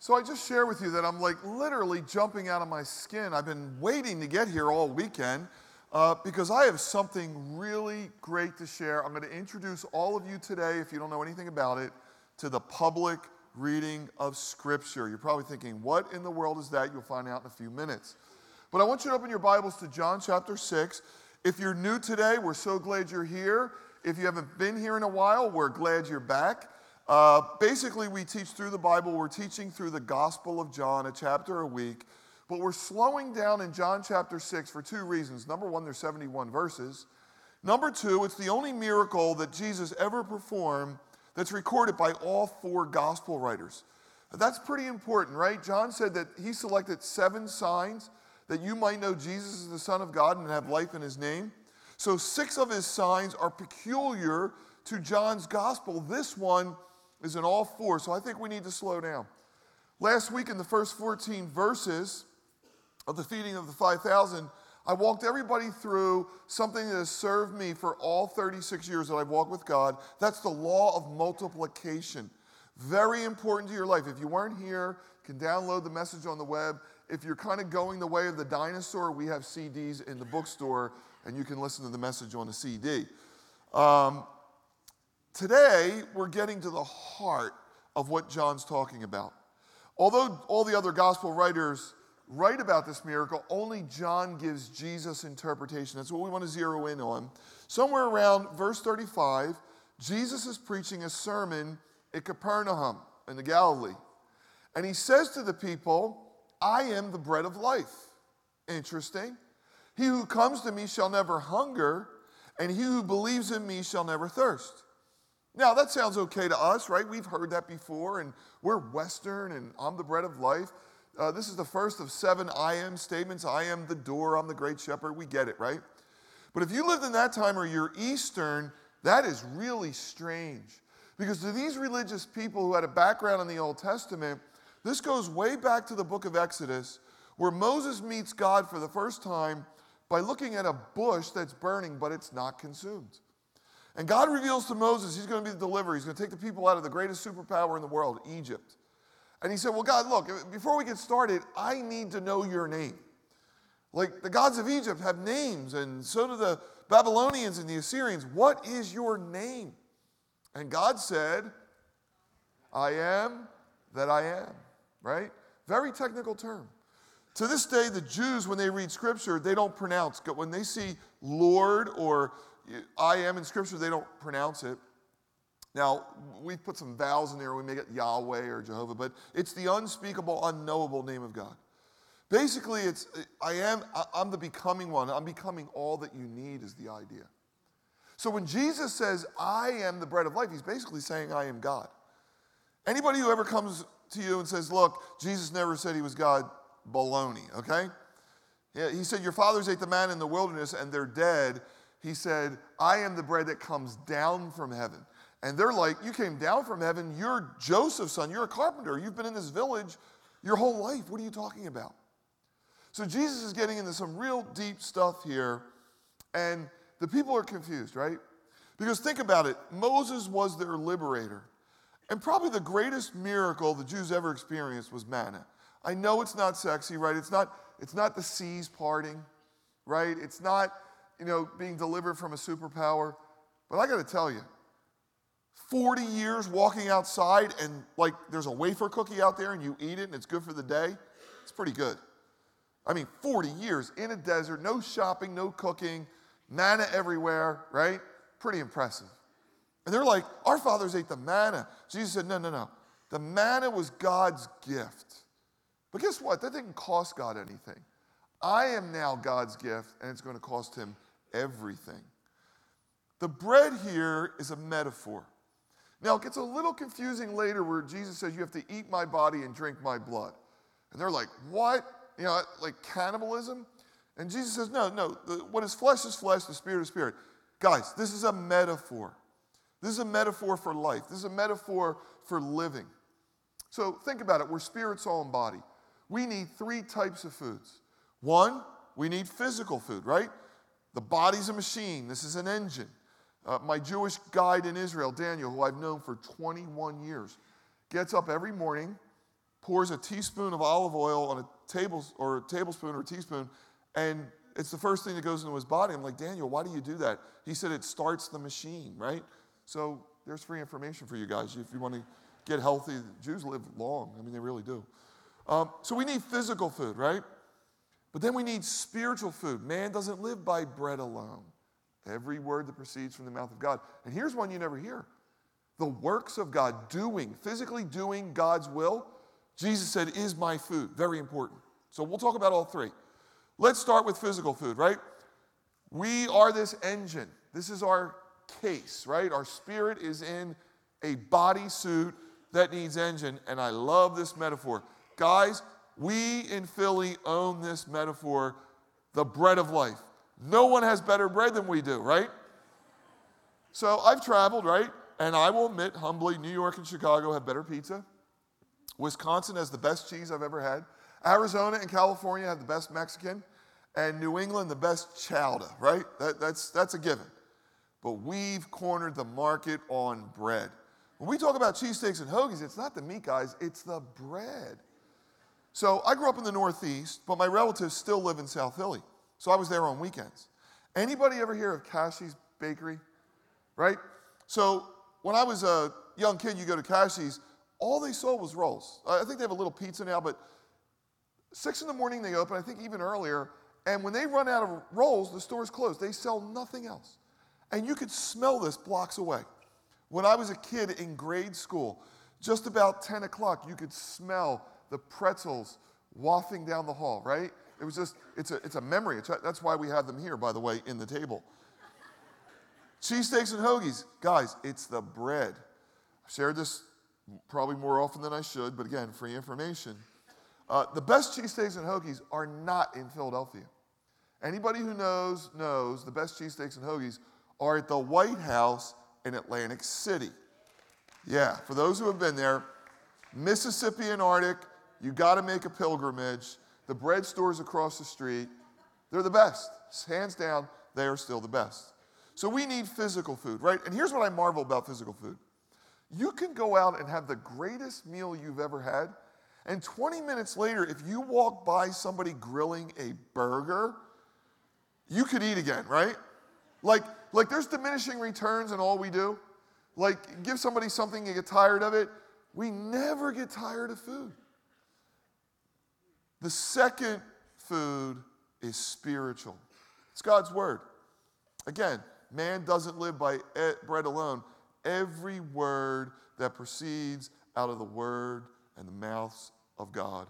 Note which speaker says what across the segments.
Speaker 1: So I just share with you that I'm like literally jumping out of my skin. I've been waiting to get here all weekend uh, because I have something really great to share. I'm going to introduce all of you today, if you don't know anything about it, to the public reading of Scripture. You're probably thinking, what in the world is that? You'll find out in a few minutes. But I want you to open your Bibles to John chapter 6. If you're new today, we're so glad you're here. If you haven't been here in a while, we're glad you're back. Uh, basically, we teach through the Bible. We're teaching through the Gospel of John, a chapter a week. But we're slowing down in John chapter 6 for two reasons. Number one, there's 71 verses. Number two, it's the only miracle that Jesus ever performed that's recorded by all four gospel writers. That's pretty important, right? John said that he selected seven signs that you might know Jesus is the Son of God and have life in his name. So, six of his signs are peculiar to John's gospel. This one is in all four, so I think we need to slow down. Last week, in the first 14 verses, of the feeding of the 5,000, I walked everybody through something that has served me for all 36 years that I've walked with God. That's the law of multiplication. Very important to your life. If you weren't here, you can download the message on the web. If you're kind of going the way of the dinosaur, we have CDs in the bookstore and you can listen to the message on a CD. Um, today, we're getting to the heart of what John's talking about. Although all the other gospel writers write about this miracle, only John gives Jesus' interpretation. That's what we want to zero in on. Somewhere around verse 35, Jesus is preaching a sermon at Capernaum in the Galilee. And he says to the people, I am the bread of life. Interesting. He who comes to me shall never hunger, and he who believes in me shall never thirst. Now, that sounds okay to us, right? We've heard that before, and we're Western, and I'm the bread of life. Uh, this is the first of seven I am statements. I am the door, I'm the great shepherd. We get it, right? But if you lived in that time or you're Eastern, that is really strange. Because to these religious people who had a background in the Old Testament, this goes way back to the book of Exodus, where Moses meets God for the first time by looking at a bush that's burning, but it's not consumed. And God reveals to Moses he's going to be the deliverer. He's going to take the people out of the greatest superpower in the world, Egypt. And he said, Well, God, look, before we get started, I need to know your name. Like the gods of Egypt have names, and so do the Babylonians and the Assyrians. What is your name? And God said, I am that I am, right? Very technical term. To this day, the Jews, when they read scripture, they don't pronounce. But when they see Lord or I am in scripture, they don't pronounce it. Now, we put some vowels in there, we make it Yahweh or Jehovah, but it's the unspeakable, unknowable name of God. Basically, it's I am, I'm the becoming one. I'm becoming all that you need, is the idea. So when Jesus says, I am the bread of life, he's basically saying, I am God. Anybody who ever comes to you and says, Look, Jesus never said he was God, baloney, okay? He said, Your fathers ate the manna in the wilderness and they're dead. He said, I am the bread that comes down from heaven. And they're like, You came down from heaven. You're Joseph's son. You're a carpenter. You've been in this village your whole life. What are you talking about? So Jesus is getting into some real deep stuff here. And the people are confused, right? Because think about it Moses was their liberator. And probably the greatest miracle the Jews ever experienced was manna. I know it's not sexy, right? It's not, it's not the seas parting, right? It's not, you know, being delivered from a superpower. But I got to tell you, 40 years walking outside and like there's a wafer cookie out there and you eat it and it's good for the day, it's pretty good. I mean, 40 years in a desert, no shopping, no cooking, manna everywhere, right? Pretty impressive. And they're like, Our fathers ate the manna. Jesus said, No, no, no. The manna was God's gift. But guess what? That didn't cost God anything. I am now God's gift, and it's going to cost him everything. The bread here is a metaphor. Now, it gets a little confusing later where Jesus says, You have to eat my body and drink my blood. And they're like, What? You know, like cannibalism? And Jesus says, No, no, what is flesh is flesh, the spirit is spirit. Guys, this is a metaphor. This is a metaphor for life. This is a metaphor for living. So think about it. We're spirit, soul, and body. We need three types of foods. One, we need physical food, right? The body's a machine, this is an engine. Uh, my Jewish guide in Israel, Daniel, who I've known for 21 years, gets up every morning, pours a teaspoon of olive oil on a table or a tablespoon or a teaspoon, and it's the first thing that goes into his body. I'm like, Daniel, why do you do that? He said it starts the machine, right? So there's free information for you guys if you want to get healthy. Jews live long. I mean, they really do. Um, so we need physical food, right? But then we need spiritual food. Man doesn't live by bread alone. Every word that proceeds from the mouth of God. And here's one you never hear the works of God, doing, physically doing God's will. Jesus said, is my food. Very important. So we'll talk about all three. Let's start with physical food, right? We are this engine. This is our case, right? Our spirit is in a body suit that needs engine. And I love this metaphor. Guys, we in Philly own this metaphor the bread of life. No one has better bread than we do, right? So I've traveled, right? And I will admit humbly, New York and Chicago have better pizza. Wisconsin has the best cheese I've ever had. Arizona and California have the best Mexican. And New England, the best chowder, right? That, that's, that's a given. But we've cornered the market on bread. When we talk about cheesesteaks and hoagies, it's not the meat, guys, it's the bread. So I grew up in the Northeast, but my relatives still live in South Philly. So I was there on weekends. Anybody ever hear of Cacia's Bakery? Right? So when I was a young kid, you go to Cacia's, all they sold was rolls. I think they have a little pizza now, but six in the morning they open, I think even earlier. And when they run out of rolls, the store's closed. They sell nothing else. And you could smell this blocks away. When I was a kid in grade school, just about 10 o'clock, you could smell the pretzels wafting down the hall, right? It was just, it's a, it's a memory. It's, that's why we have them here, by the way, in the table. Cheesesteaks and hoagies. Guys, it's the bread. I've shared this probably more often than I should, but again, free information. Uh, the best cheesesteaks and hoagies are not in Philadelphia. Anybody who knows, knows the best cheesesteaks and hoagies are at the White House in Atlantic City. Yeah, for those who have been there, Mississippi and Arctic, you got to make a pilgrimage. The bread stores across the street, they're the best. Hands down, they are still the best. So we need physical food, right? And here's what I marvel about physical food you can go out and have the greatest meal you've ever had, and 20 minutes later, if you walk by somebody grilling a burger, you could eat again, right? Like, like there's diminishing returns in all we do. Like, give somebody something, you get tired of it. We never get tired of food. The second food is spiritual. It's God's word. Again, man doesn't live by bread alone. Every word that proceeds out of the word and the mouths of God.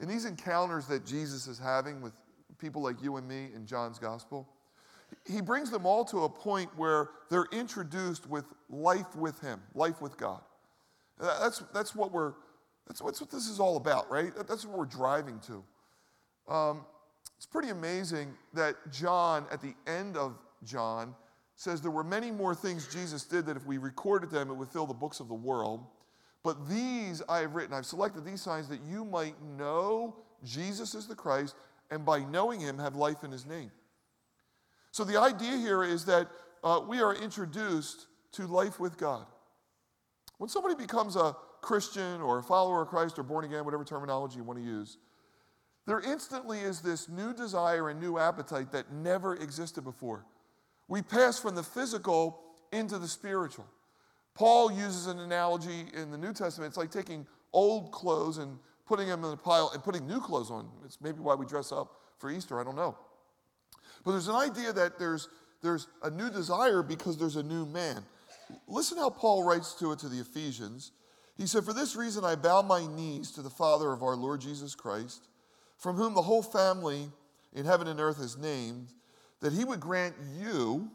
Speaker 1: In these encounters that Jesus is having with people like you and me in John's gospel, he brings them all to a point where they're introduced with life with him, life with God. That's, that's what we're that's, that's what this is all about, right? That's what we're driving to. Um, it's pretty amazing that John, at the end of John, says there were many more things Jesus did that if we recorded them, it would fill the books of the world. But these I have written, I've selected these signs that you might know Jesus is the Christ, and by knowing him, have life in his name. So the idea here is that uh, we are introduced to life with God. When somebody becomes a Christian or a follower of Christ or born again, whatever terminology you want to use, there instantly is this new desire and new appetite that never existed before. We pass from the physical into the spiritual. Paul uses an analogy in the New Testament. It's like taking old clothes and putting them in a pile and putting new clothes on. It's maybe why we dress up for Easter, I don't know. But there's an idea that there's, there's a new desire because there's a new man. Listen how Paul writes to it to the Ephesians. He said, For this reason I bow my knees to the Father of our Lord Jesus Christ, from whom the whole family in heaven and earth is named, that he would grant you,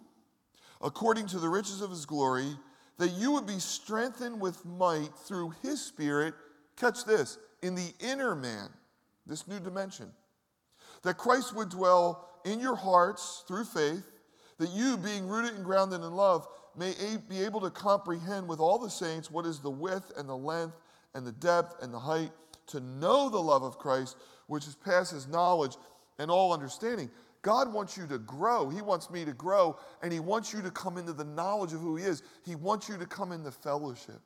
Speaker 1: according to the riches of his glory, that you would be strengthened with might through his Spirit. Catch this in the inner man, this new dimension. That Christ would dwell in your hearts through faith, that you, being rooted and grounded in love, may be able to comprehend with all the saints what is the width and the length and the depth and the height, to know the love of Christ, which is passes knowledge and all understanding. God wants you to grow. He wants me to grow, and He wants you to come into the knowledge of who He is. He wants you to come into fellowship.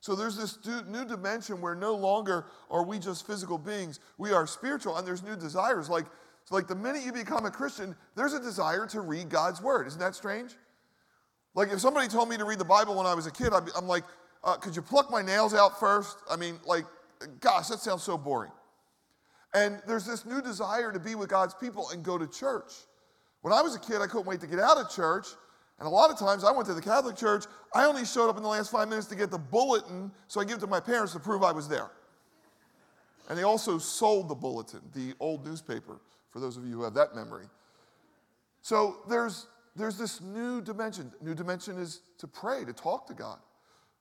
Speaker 1: So there's this new dimension where no longer are we just physical beings, we are spiritual, and there's new desires. Like, like the minute you become a Christian, there's a desire to read God's word. Isn't that strange? Like if somebody told me to read the Bible when I was a kid, I'm like, uh, could you pluck my nails out first? I mean, like, gosh, that sounds so boring. And there's this new desire to be with God's people and go to church. When I was a kid, I couldn't wait to get out of church and a lot of times I went to the Catholic Church, I only showed up in the last five minutes to get the bulletin so I give it to my parents to prove I was there. And they also sold the bulletin, the old newspaper, for those of you who have that memory. So there's, there's this new dimension. New dimension is to pray, to talk to God,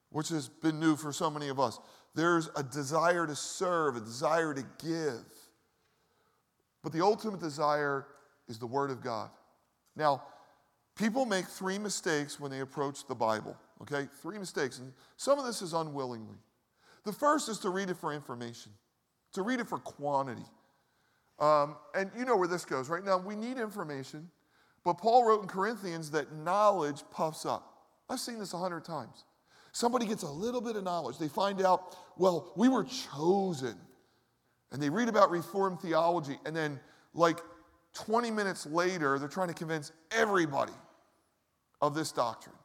Speaker 1: which has been new for so many of us. There's a desire to serve, a desire to give. But the ultimate desire is the Word of God. Now, People make three mistakes when they approach the Bible, okay? Three mistakes. And some of this is unwillingly. The first is to read it for information, to read it for quantity. Um, and you know where this goes, right? Now, we need information, but Paul wrote in Corinthians that knowledge puffs up. I've seen this a hundred times. Somebody gets a little bit of knowledge. They find out, well, we were chosen. And they read about Reformed theology, and then, like 20 minutes later, they're trying to convince everybody of this doctrine.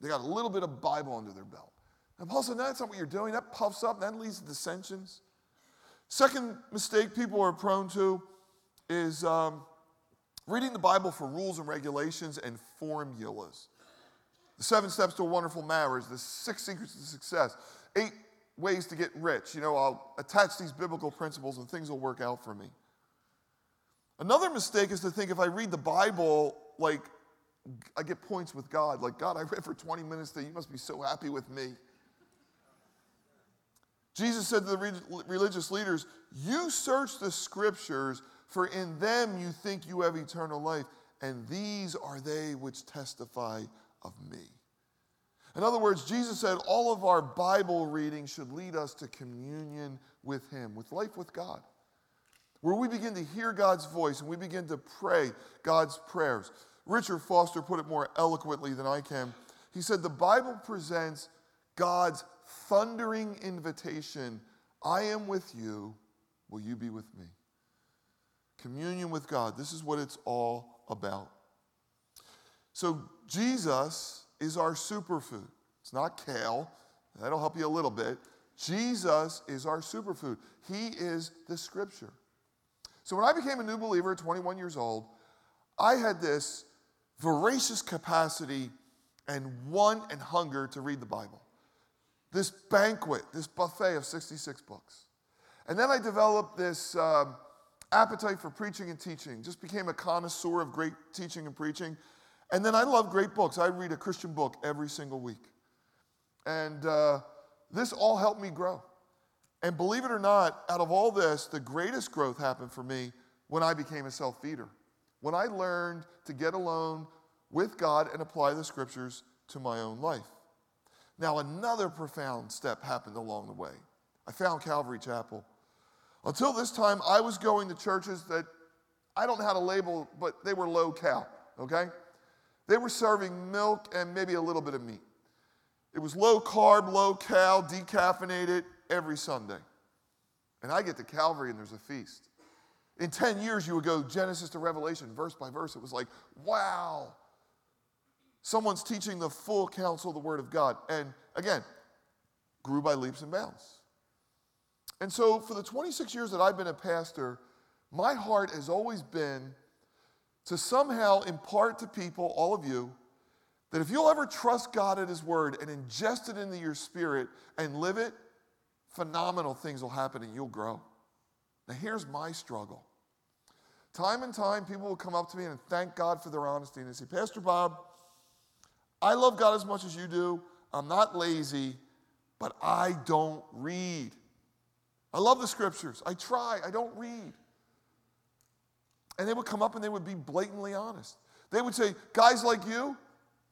Speaker 1: They got a little bit of Bible under their belt. And Paul said, no, that's not what you're doing. That puffs up, that leads to dissensions. Second mistake people are prone to is um, reading the Bible for rules and regulations and formulas. The seven steps to a wonderful marriage, the six secrets to success, eight ways to get rich. You know, I'll attach these biblical principles and things will work out for me. Another mistake is to think if I read the Bible like I get points with God. Like, God, I read for 20 minutes that you must be so happy with me. Jesus said to the re- religious leaders, You search the scriptures, for in them you think you have eternal life, and these are they which testify of me. In other words, Jesus said all of our Bible reading should lead us to communion with Him, with life with God, where we begin to hear God's voice and we begin to pray God's prayers. Richard Foster put it more eloquently than I can. He said, The Bible presents God's thundering invitation I am with you, will you be with me? Communion with God. This is what it's all about. So, Jesus is our superfood. It's not kale, that'll help you a little bit. Jesus is our superfood. He is the scripture. So, when I became a new believer at 21 years old, I had this voracious capacity and want and hunger to read the Bible. This banquet, this buffet of 66 books. And then I developed this um, appetite for preaching and teaching, just became a connoisseur of great teaching and preaching. And then I love great books. I read a Christian book every single week. And uh, this all helped me grow. And believe it or not, out of all this, the greatest growth happened for me when I became a self feeder when I learned to get alone with God and apply the scriptures to my own life. Now, another profound step happened along the way. I found Calvary Chapel. Until this time, I was going to churches that I don't know how to label, but they were low cal, okay? They were serving milk and maybe a little bit of meat. It was low carb, low cal, decaffeinated every Sunday. And I get to Calvary and there's a feast. In 10 years, you would go Genesis to Revelation, verse by verse. It was like, wow. Someone's teaching the full counsel of the Word of God. And again, grew by leaps and bounds. And so, for the 26 years that I've been a pastor, my heart has always been to somehow impart to people, all of you, that if you'll ever trust God at His Word and ingest it into your spirit and live it, phenomenal things will happen and you'll grow. Now, here's my struggle. Time and time, people will come up to me and thank God for their honesty. And they say, Pastor Bob, I love God as much as you do. I'm not lazy, but I don't read. I love the scriptures. I try, I don't read. And they would come up and they would be blatantly honest. They would say, Guys like you,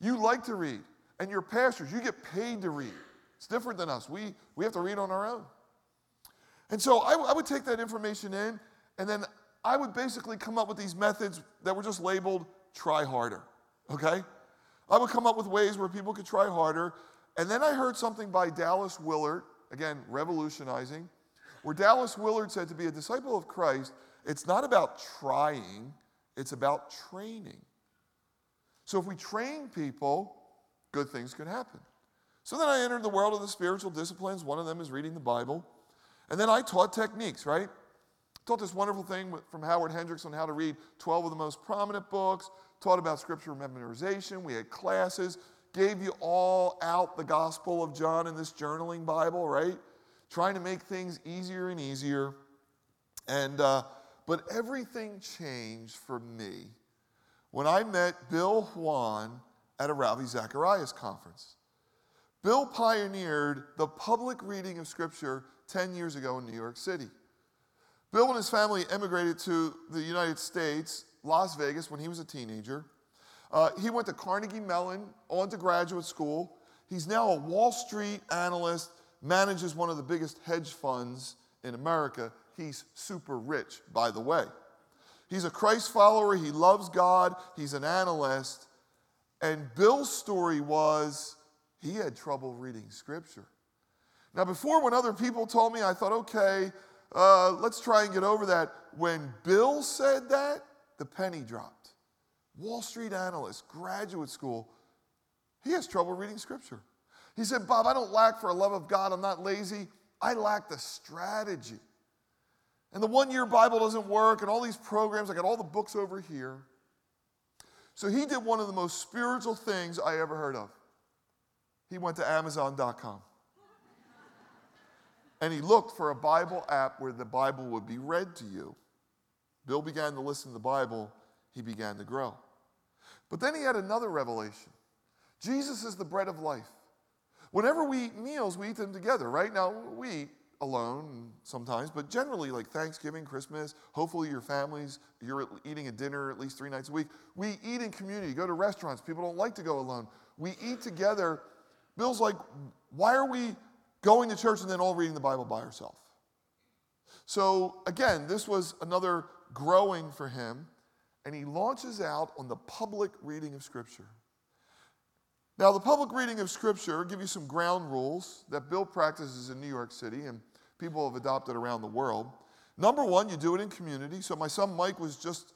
Speaker 1: you like to read. And you're pastors, you get paid to read. It's different than us. We, we have to read on our own. And so I, I would take that information in, and then I would basically come up with these methods that were just labeled try harder, okay? I would come up with ways where people could try harder, And then I heard something by Dallas Willard, again, revolutionizing, where Dallas Willard said to be a disciple of Christ, it's not about trying, it's about training. So if we train people, good things can happen. So then I entered the world of the spiritual disciplines. One of them is reading the Bible. And then I taught techniques, right? Taught this wonderful thing from Howard Hendricks on how to read 12 of the most prominent books, taught about scripture memorization. We had classes, gave you all out the Gospel of John in this journaling Bible, right? Trying to make things easier and easier. And, uh, but everything changed for me when I met Bill Juan at a Ravi Zacharias conference. Bill pioneered the public reading of Scripture 10 years ago in New York City. Bill and his family emigrated to the United States, Las Vegas, when he was a teenager. Uh, he went to Carnegie Mellon, on to graduate school. He's now a Wall Street analyst, manages one of the biggest hedge funds in America. He's super rich, by the way. He's a Christ follower, he loves God, he's an analyst. And Bill's story was he had trouble reading scripture. Now, before, when other people told me, I thought, okay, uh, let's try and get over that. When Bill said that, the penny dropped. Wall Street analyst, graduate school, he has trouble reading scripture. He said, Bob, I don't lack for a love of God. I'm not lazy. I lack the strategy. And the one year Bible doesn't work, and all these programs, I got all the books over here. So he did one of the most spiritual things I ever heard of he went to Amazon.com. and he looked for a Bible app where the Bible would be read to you. Bill began to listen to the Bible, he began to grow. But then he had another revelation Jesus is the bread of life. Whenever we eat meals, we eat them together, right? Now, we eat alone sometimes, but generally, like Thanksgiving, Christmas, hopefully your families, you're eating a dinner at least three nights a week. We eat in community, go to restaurants. People don't like to go alone. We eat together Bill's like, why are we going to church and then all reading the Bible by ourselves? So again, this was another growing for him, and he launches out on the public reading of Scripture. Now, the public reading of Scripture, give you some ground rules that Bill practices in New York City and people have adopted around the world. Number one, you do it in community. So my son Mike was just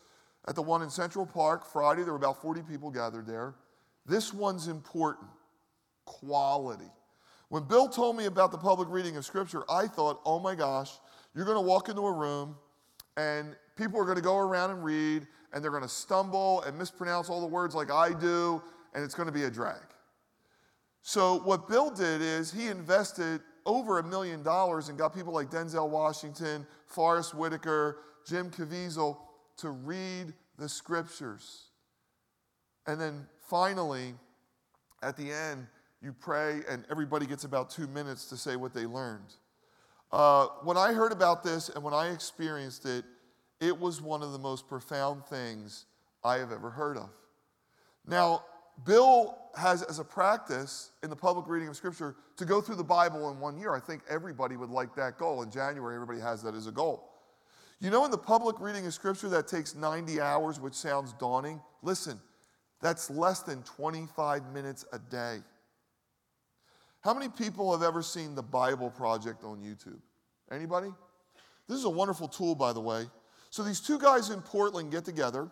Speaker 1: at the one in Central Park Friday. There were about 40 people gathered there. This one's important quality. When Bill told me about the public reading of Scripture, I thought, oh my gosh, you're going to walk into a room and people are going to go around and read and they're going to stumble and mispronounce all the words like I do, and it's going to be a drag. So, what Bill did is he invested over a million dollars and got people like Denzel Washington, Forest Whitaker, Jim Caviezel to read the scriptures. And then finally, at the end, you pray, and everybody gets about two minutes to say what they learned. Uh, when I heard about this and when I experienced it, it was one of the most profound things I have ever heard of. Now, Bill has as a practice in the public reading of Scripture to go through the Bible in one year. I think everybody would like that goal. In January, everybody has that as a goal. You know, in the public reading of Scripture, that takes 90 hours, which sounds daunting. Listen, that's less than 25 minutes a day. How many people have ever seen the Bible Project on YouTube? Anybody? This is a wonderful tool, by the way. So these two guys in Portland get together,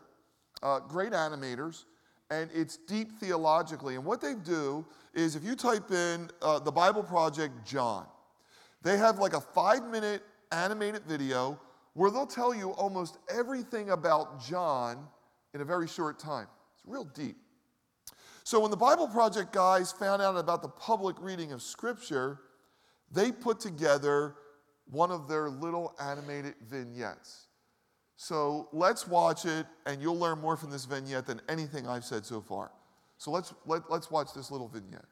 Speaker 1: uh, great animators, and it's deep theologically. And what they do is if you type in uh, the Bible Project John, they have like a five minute animated video where they'll tell you almost everything about John in a very short time. It's real deep. So when the Bible Project guys found out about the public reading of Scripture, they put together one of their little animated vignettes. So let's watch it, and you'll learn more from this vignette than anything I've said so far. So let's, let, let's watch this little vignette.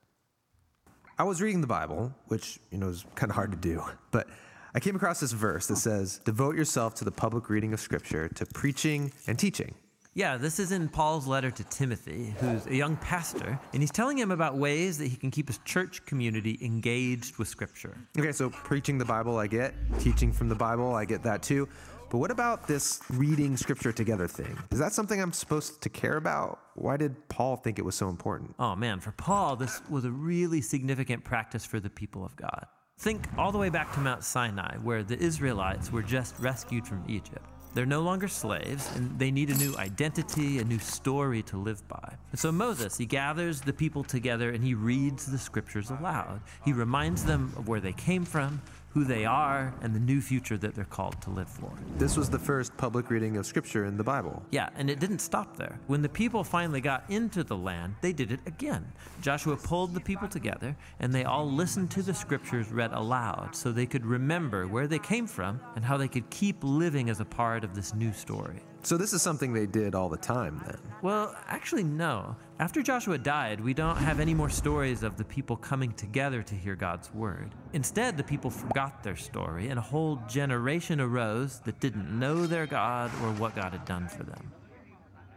Speaker 2: I was reading the Bible, which, you know, is kind of hard to do, but I came across this verse that says, Devote yourself to the public reading of Scripture, to preaching and teaching.
Speaker 3: Yeah, this is in Paul's letter to Timothy, who's a young pastor, and he's telling him about ways that he can keep his church community engaged with Scripture.
Speaker 2: Okay, so preaching the Bible, I get. Teaching from the Bible, I get that too. But what about this reading scripture together thing? Is that something I'm supposed to care about? Why did Paul think it was so important?
Speaker 3: Oh man, for Paul, this was a really significant practice for the people of God. Think all the way back to Mount Sinai, where the Israelites were just rescued from Egypt. They're no longer slaves, and they need a new identity, a new story to live by. And so Moses, he gathers the people together and he reads the scriptures aloud. He reminds them of where they came from, who they are, and the new future that they're called to live for.
Speaker 2: This was the first public reading of scripture in the Bible.
Speaker 3: Yeah, and it didn't stop there. When the people finally got into the land, they did it again. Joshua pulled the people together, and they all listened to the scriptures read aloud so they could remember where they came from and how they could keep living as a part of this new story.
Speaker 2: So this is something they did all the time then.
Speaker 3: Well, actually, no. After Joshua died, we don't have any more stories of the people coming together to hear God's word. Instead, the people forgot their story, and a whole generation arose that didn't know their God or what God had done for them.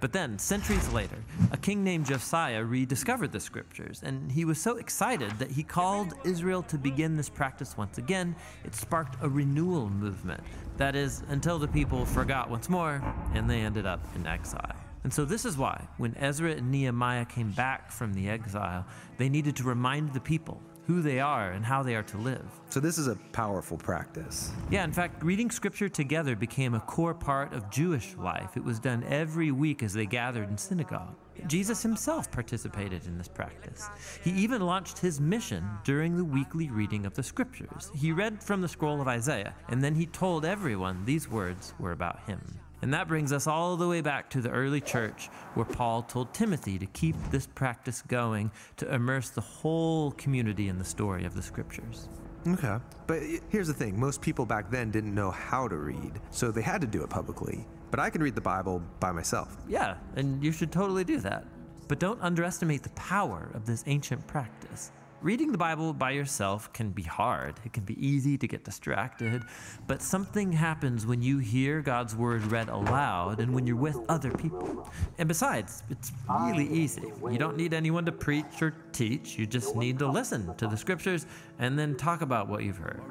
Speaker 3: But then, centuries later, a king named Josiah rediscovered the scriptures, and he was so excited that he called Israel to begin this practice once again. It sparked a renewal movement. That is, until the people forgot once more, and they ended up in exile. And so, this is why, when Ezra and Nehemiah came back from the exile, they needed to remind the people who they are and how they are to live.
Speaker 2: So this is a powerful practice.
Speaker 3: Yeah, in fact, reading scripture together became a core part of Jewish life. It was done every week as they gathered in synagogue. Jesus himself participated in this practice. He even launched his mission during the weekly reading of the scriptures. He read from the scroll of Isaiah, and then he told everyone these words were about him. And that brings us all the way back to the early church where Paul told Timothy to keep this practice going to immerse the whole community in the story of the scriptures.
Speaker 2: Okay. But here's the thing most people back then didn't know how to read, so they had to do it publicly. But I can read the Bible by myself.
Speaker 3: Yeah, and you should totally do that. But don't underestimate the power of this ancient practice. Reading the Bible by yourself can be hard. It can be easy to get distracted. But something happens when you hear God's word read aloud and when you're with other people. And besides, it's really easy. You don't need anyone to preach or teach. You just need to listen to the scriptures and then talk about what you've heard.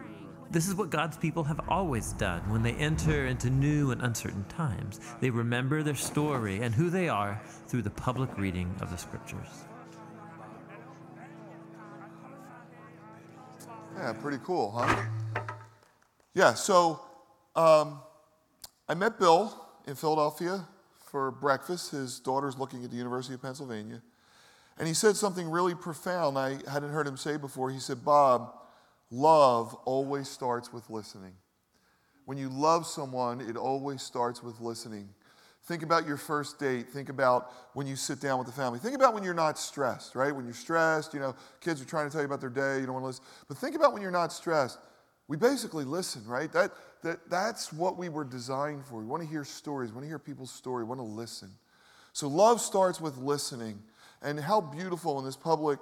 Speaker 3: This is what God's people have always done when they enter into new and uncertain times. They remember their story and who they are through the public reading of the scriptures.
Speaker 1: Yeah, pretty cool, huh? Yeah, so um, I met Bill in Philadelphia for breakfast. His daughter's looking at the University of Pennsylvania. And he said something really profound I hadn't heard him say before. He said, Bob, love always starts with listening. When you love someone, it always starts with listening. Think about your first date. Think about when you sit down with the family. Think about when you're not stressed, right? When you're stressed, you know, kids are trying to tell you about their day, you don't want to listen. But think about when you're not stressed. We basically listen, right? That, that, that's what we were designed for. We want to hear stories, we want to hear people's story, we want to listen. So love starts with listening. And how beautiful in this public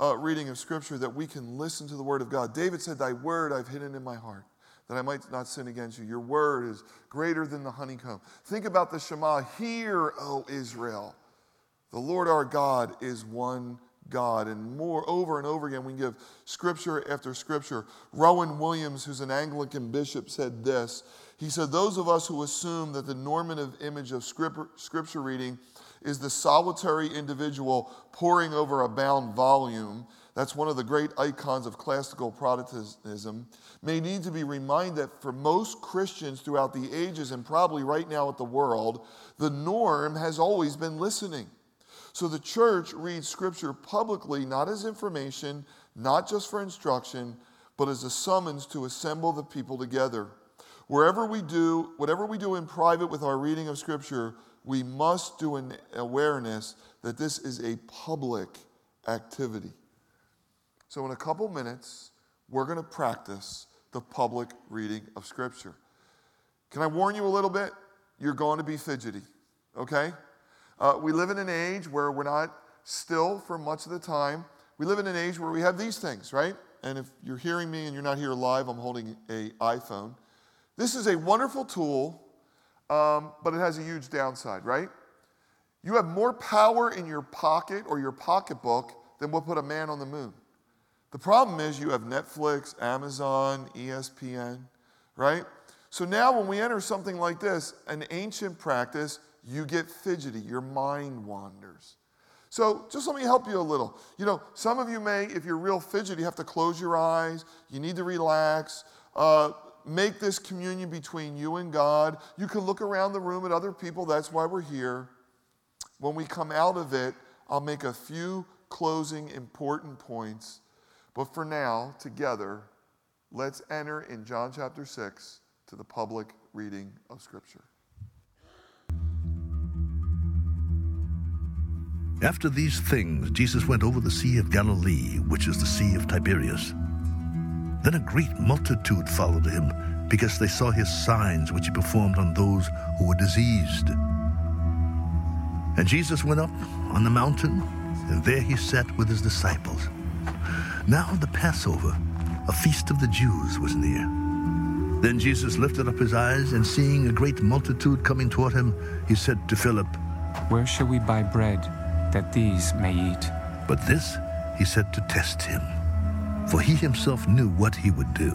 Speaker 1: uh, reading of Scripture that we can listen to the Word of God. David said, Thy Word I've hidden in my heart that I might not sin against you. Your word is greater than the honeycomb. Think about the Shema. Hear, O Israel. The Lord our God is one God. And more over and over again, we give scripture after scripture. Rowan Williams, who's an Anglican bishop, said this. He said, Those of us who assume that the normative image of scripture reading is the solitary individual poring over a bound volume that's one of the great icons of classical Protestantism, may need to be reminded that for most Christians throughout the ages and probably right now at the world, the norm has always been listening. So the church reads scripture publicly, not as information, not just for instruction, but as a summons to assemble the people together. Wherever we do, whatever we do in private with our reading of scripture, we must do an awareness that this is a public activity. So, in a couple minutes, we're going to practice the public reading of Scripture. Can I warn you a little bit? You're going to be fidgety, okay? Uh, we live in an age where we're not still for much of the time. We live in an age where we have these things, right? And if you're hearing me and you're not here live, I'm holding a iPhone. This is a wonderful tool, um, but it has a huge downside, right? You have more power in your pocket or your pocketbook than what put a man on the moon. The problem is you have Netflix, Amazon, ESPN, right? So now, when we enter something like this, an ancient practice, you get fidgety, your mind wanders. So, just let me help you a little. You know, some of you may, if you're real fidgety, have to close your eyes, you need to relax. Uh, make this communion between you and God. You can look around the room at other people, that's why we're here. When we come out of it, I'll make a few closing important points. But for now, together, let's enter in John chapter 6 to the public reading of Scripture.
Speaker 4: After these things, Jesus went over the Sea of Galilee, which is the Sea of Tiberias. Then a great multitude followed him, because they saw his signs which he performed on those who were diseased. And Jesus went up on the mountain, and there he sat with his disciples. Now the Passover, a feast of the Jews, was near. Then Jesus lifted up his eyes, and seeing a great multitude coming toward him, he said to Philip,
Speaker 5: Where shall we buy bread that these may eat?
Speaker 4: But this he said to test him, for he himself knew what he would do.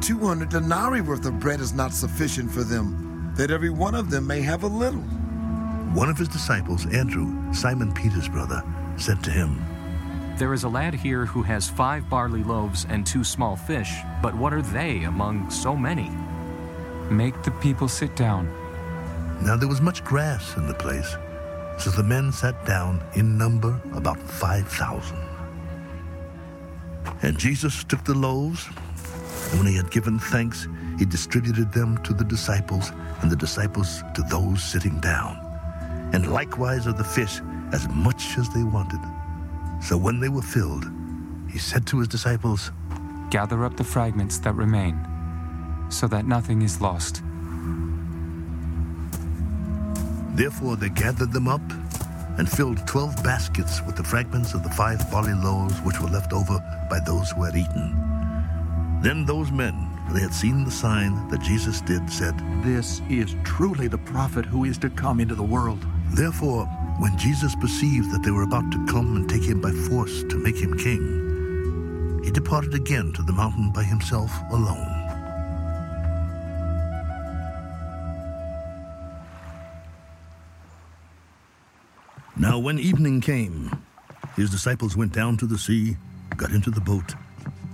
Speaker 6: 200 denarii worth of bread is not sufficient for them, that every one of them may have a little.
Speaker 4: One of his disciples, Andrew, Simon Peter's brother, said to him,
Speaker 7: There is a lad here who has five barley loaves and two small fish, but what are they among so many?
Speaker 5: Make the people sit down.
Speaker 4: Now there was much grass in the place, so the men sat down in number about 5,000. And Jesus took the loaves, and when he had given thanks, he distributed them to the disciples, and the disciples to those sitting down, and likewise of the fish as much as they wanted. So when they were filled, he said to his disciples,
Speaker 5: Gather up the fragments that remain, so that nothing is lost.
Speaker 4: Therefore they gathered them up and filled twelve baskets with the fragments of the five barley loaves which were left over by those who had eaten. Then those men, when they had seen the sign that Jesus did, said,
Speaker 8: This is truly the prophet who is to come into the world.
Speaker 4: Therefore, when Jesus perceived that they were about to come and take him by force to make him king, he departed again to the mountain by himself alone. Now, when evening came, his disciples went down to the sea, got into the boat,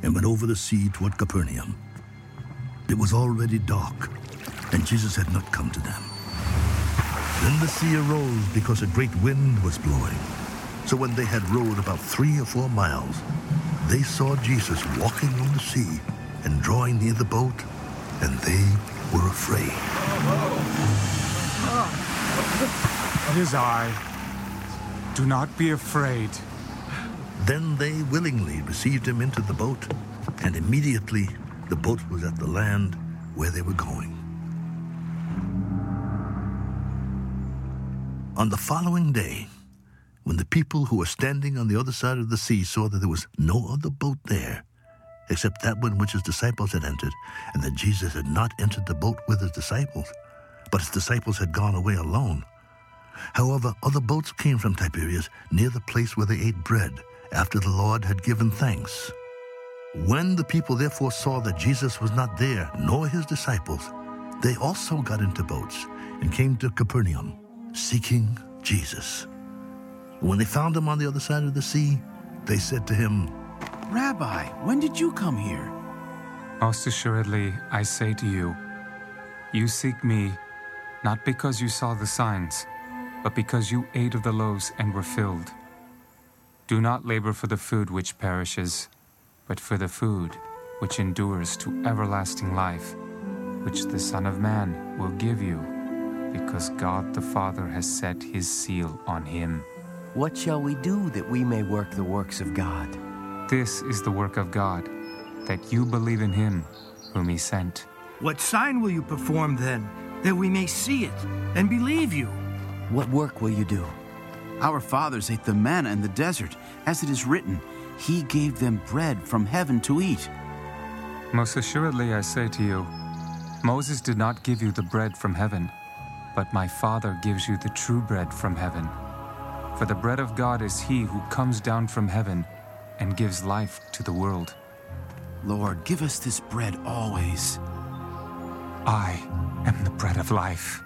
Speaker 4: and went over the sea toward Capernaum. It was already dark, and Jesus had not come to them. Then the sea arose because a great wind was blowing. So when they had rowed about three or four miles, they saw Jesus walking on the sea and drawing near the boat, and they were afraid.
Speaker 9: It is I. Do not be afraid.
Speaker 4: Then they willingly received him into the boat, and immediately the boat was at the land where they were going. On the following day, when the people who were standing on the other side of the sea saw that there was no other boat there, except that one which his disciples had entered, and that Jesus had not entered the boat with his disciples, but his disciples had gone away alone. However, other boats came from Tiberias near the place where they ate bread after the Lord had given thanks. When the people therefore saw that Jesus was not there, nor his disciples, they also got into boats and came to Capernaum, seeking Jesus. When they found him on the other side of the sea, they said to him,
Speaker 8: Rabbi, when did you come here?
Speaker 5: Most assuredly, I say to you, you seek me not because you saw the signs, but because you ate of the loaves and were filled. Do not labor for the food which perishes, but for the food which endures to everlasting life, which the Son of Man will give you, because God the Father has set his seal on him.
Speaker 10: What shall we do that we may work the works of God?
Speaker 5: This is the work of God, that you believe in him whom he sent.
Speaker 11: What sign will you perform then, that we may see it and believe you?
Speaker 10: What work will you do?
Speaker 8: Our fathers ate the manna in the desert, as it is written, He gave them bread from heaven to eat.
Speaker 5: Most assuredly, I say to you, Moses did not give you the bread from heaven, but my Father gives you the true bread from heaven. For the bread of God is he who comes down from heaven and gives life to the world.
Speaker 8: Lord, give us this bread always.
Speaker 5: I am the bread of life.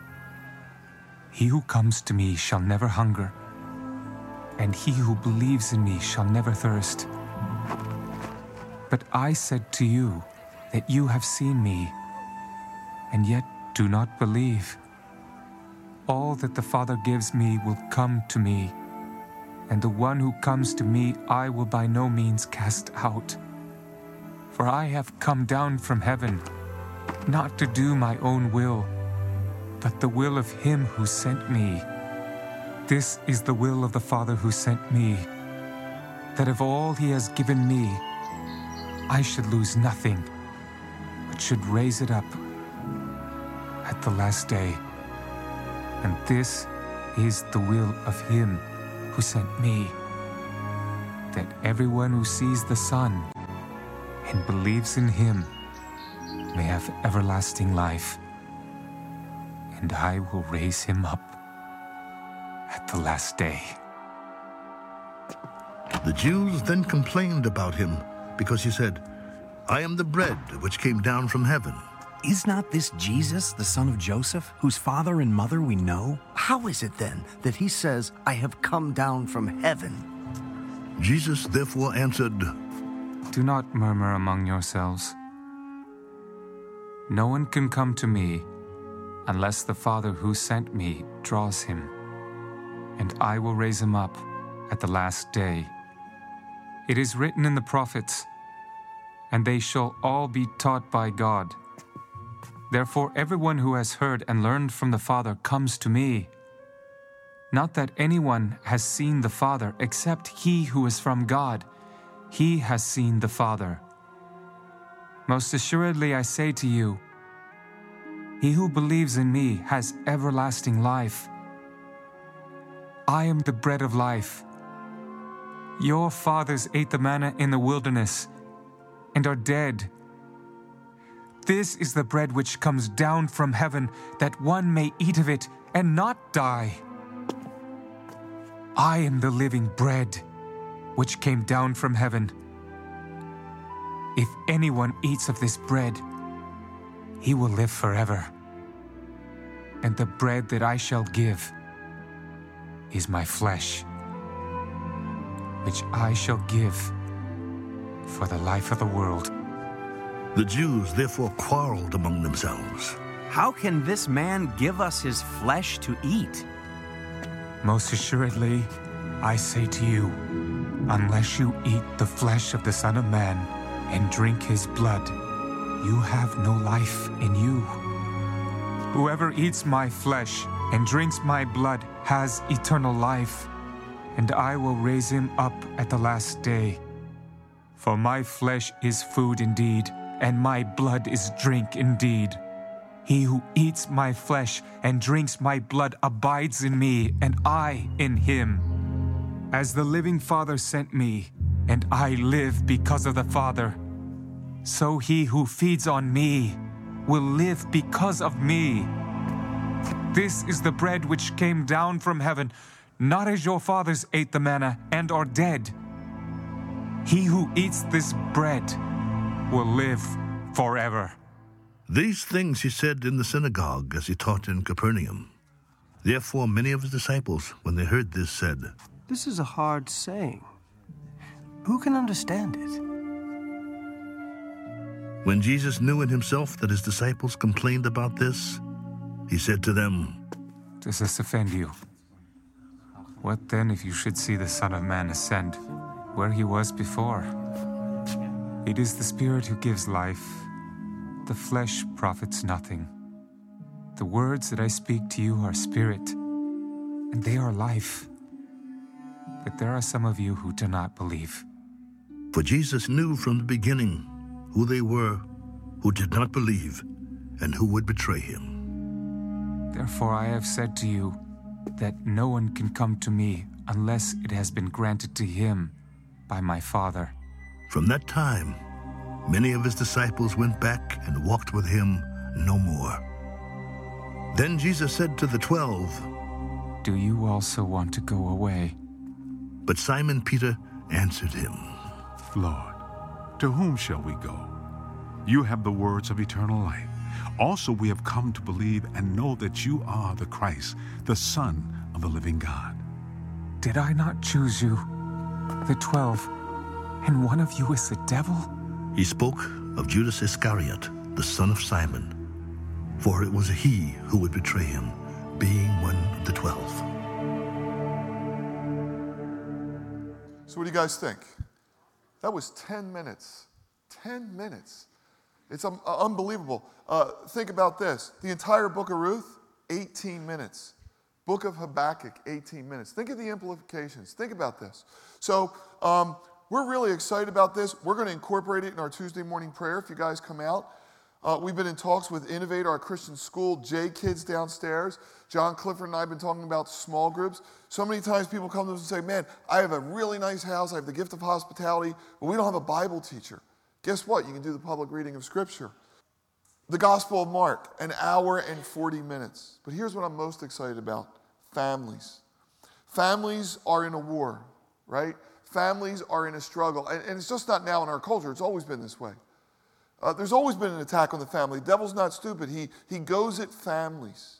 Speaker 5: He who comes to me shall never hunger, and he who believes in me shall never thirst. But I said to you that you have seen me, and yet do not believe. All that the Father gives me will come to me, and the one who comes to me I will by no means cast out. For I have come down from heaven, not to do my own will, but the will of him who sent me. This is the will of the Father who sent me, that of all he has given me, I should lose nothing, but should raise it up at the last day. And this is the will of him who sent me, that everyone who sees the Son and believes in him may have everlasting life, and I will raise him up at the last day.
Speaker 4: The Jews then complained about him because he said, I am the bread which came down from heaven.
Speaker 12: Is not this Jesus, the son of Joseph, whose father and mother we know? How is it then that he says, I have come down from heaven?
Speaker 4: Jesus therefore answered,
Speaker 5: Do not murmur among yourselves. No one can come to me unless the Father who sent me draws him, and I will raise him up at the last day. It is written in the prophets, and they shall all be taught by God. Therefore, everyone who has heard and learned from the Father comes to me. Not that anyone has seen the Father except he who is from God. He has seen the Father. Most assuredly, I say to you, he who believes in me has everlasting life. I am the bread of life. Your fathers ate the manna in the wilderness and are dead. This is the bread which comes down from heaven, that one may eat of it and not die. I am the living bread which came down from heaven. If anyone eats of this bread, he will live forever. And the bread that I shall give is my flesh, which I shall give for the life of the world.
Speaker 4: The Jews therefore quarreled among themselves.
Speaker 12: How can this man give us his flesh to eat?
Speaker 5: Most assuredly, I say to you, unless you eat the flesh of the Son of Man and drink his blood, you have no life in you. Whoever eats my flesh and drinks my blood has eternal life, and I will raise him up at the last day. For my flesh is food indeed, and my blood is drink indeed. He who eats my flesh and drinks my blood abides in me, and I in him. As the living Father sent me, and I live because of the Father, so he who feeds on me will live because of me. This is the bread which came down from heaven, not as your fathers ate the manna and are dead. He who eats this bread will live forever.
Speaker 4: These things he said in the synagogue as he taught in Capernaum. Therefore, many of his disciples, when they heard this, said,
Speaker 10: This is a hard saying. Who can understand it?
Speaker 4: When Jesus knew in himself that his disciples complained about this, he said to them,
Speaker 5: Does this offend you? What then if you should see the Son of Man ascend where he was before? It is the Spirit who gives life. The flesh profits nothing. The words that I speak to you are spirit, and they are life. But there are some of you who do not believe.
Speaker 4: For Jesus knew from the beginning who they were who did not believe and who would betray him.
Speaker 5: Therefore, I have said to you that no one can come to me unless it has been granted to him by my Father.
Speaker 4: From that time, many of his disciples went back and walked with him no more. Then Jesus said to the twelve,
Speaker 5: Do you also want to go away?
Speaker 4: But Simon Peter answered him,
Speaker 13: Lord, to whom shall we go? You have the words of eternal life. Also, we have come to believe and know that you are the Christ, the Son of the living God.
Speaker 5: Did I not choose you, the twelve, and one of you is the devil?
Speaker 4: He spoke of Judas Iscariot, the son of Simon, for it was he who would betray him, being one of the twelve.
Speaker 1: So, what do you guys think? That was 10 minutes. 10 minutes. It's um, uh, unbelievable. Uh, think about this the entire book of Ruth, 18 minutes. Book of Habakkuk, 18 minutes. Think of the implications. Think about this. So, um, we're really excited about this. We're going to incorporate it in our Tuesday morning prayer if you guys come out. Uh, we've been in talks with Innovate, our Christian school, J Kids downstairs. John Clifford and I have been talking about small groups. So many times people come to us and say, Man, I have a really nice house, I have the gift of hospitality, but we don't have a Bible teacher. Guess what? You can do the public reading of Scripture. The Gospel of Mark, an hour and 40 minutes. But here's what I'm most excited about families. Families are in a war, right? Families are in a struggle. And, and it's just not now in our culture, it's always been this way. Uh, there's always been an attack on the family. The devil's not stupid, he, he goes at families.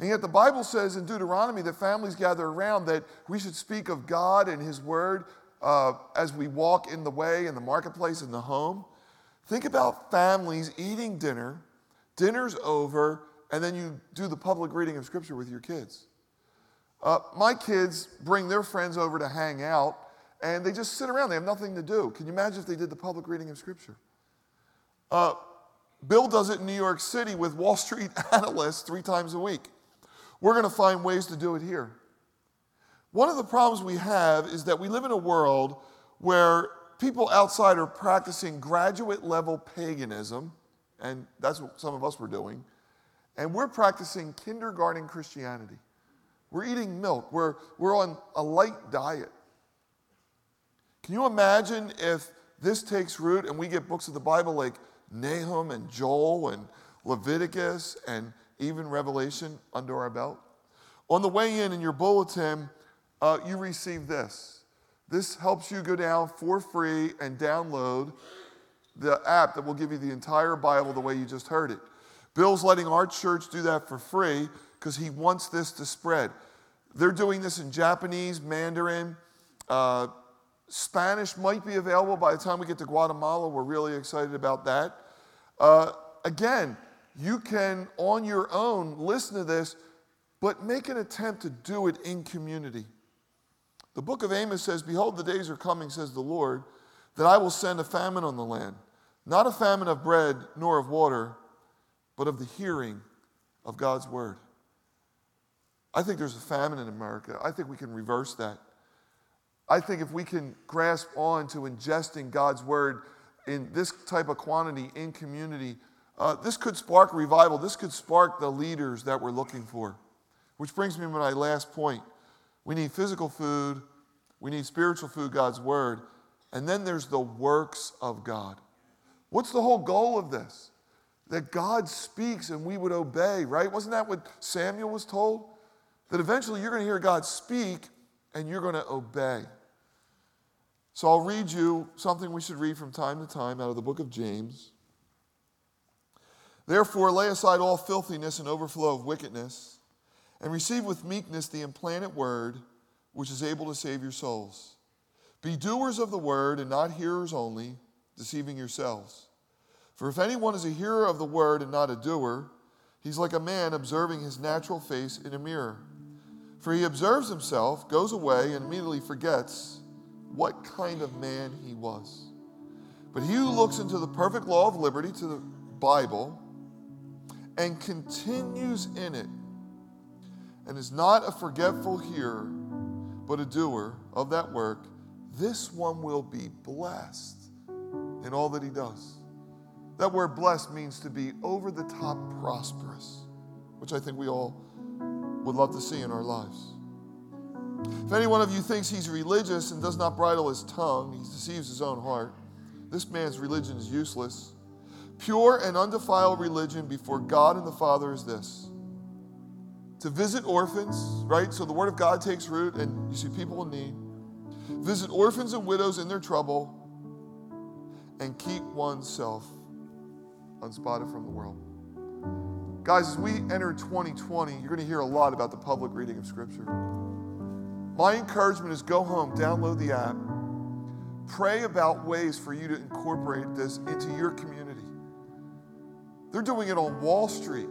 Speaker 1: And yet the Bible says in Deuteronomy that families gather around that we should speak of God and His Word uh, as we walk in the way, in the marketplace, in the home. Think about families eating dinner, dinner's over, and then you do the public reading of Scripture with your kids. Uh, my kids bring their friends over to hang out, and they just sit around. They have nothing to do. Can you imagine if they did the public reading of Scripture? Uh, Bill does it in New York City with Wall Street analysts three times a week. We're going to find ways to do it here. One of the problems we have is that we live in a world where people outside are practicing graduate level paganism, and that's what some of us were doing, and we're practicing kindergarten Christianity. We're eating milk, we're, we're on a light diet. Can you imagine if this takes root and we get books of the Bible like Nahum and Joel and Leviticus and even Revelation under our belt? On the way in in your bulletin, uh, you receive this. This helps you go down for free and download the app that will give you the entire Bible the way you just heard it. Bill's letting our church do that for free because he wants this to spread. They're doing this in Japanese, Mandarin, uh, Spanish might be available by the time we get to Guatemala. We're really excited about that. Uh, again, you can, on your own, listen to this, but make an attempt to do it in community. The book of Amos says, Behold, the days are coming, says the Lord, that I will send a famine on the land, not a famine of bread nor of water, but of the hearing of God's word. I think there's a famine in America. I think we can reverse that. I think if we can grasp on to ingesting God's word in this type of quantity in community, uh, this could spark revival. This could spark the leaders that we're looking for. Which brings me to my last point. We need physical food, we need spiritual food, God's word, and then there's the works of God. What's the whole goal of this? That God speaks and we would obey, right? Wasn't that what Samuel was told? That eventually you're going to hear God speak and you're going to obey. So I'll read you something we should read from time to time out of the book of James. Therefore, lay aside all filthiness and overflow of wickedness, and receive with meekness the implanted word, which is able to save your souls. Be doers of the word and not hearers only, deceiving yourselves. For if anyone is a hearer of the word and not a doer, he's like a man observing his natural face in a mirror. For he observes himself, goes away, and immediately forgets what kind of man he was. But he who looks into the perfect law of liberty, to the Bible, and continues in it, and is not a forgetful hearer, but a doer of that work, this one will be blessed in all that he does. That word blessed means to be over the top prosperous, which I think we all would love to see in our lives. If any one of you thinks he's religious and does not bridle his tongue, he deceives his own heart. This man's religion is useless. Pure and undefiled religion before God and the Father is this to visit orphans, right? So the Word of God takes root and you see people in need. Visit orphans and widows in their trouble and keep oneself unspotted from the world. Guys, as we enter 2020, you're going to hear a lot about the public reading of Scripture. My encouragement is go home, download the app, pray about ways for you to incorporate this into your community. They're doing it on Wall Street.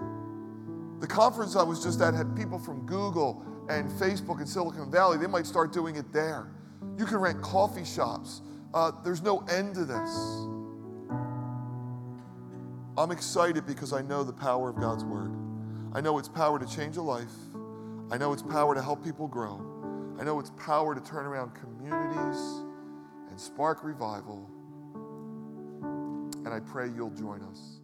Speaker 1: The conference I was just at had people from Google and Facebook and Silicon Valley. They might start doing it there. You can rent coffee shops. Uh, there's no end to this. I'm excited because I know the power of God's Word. I know its power to change a life. I know its power to help people grow. I know its power to turn around communities and spark revival. And I pray you'll join us.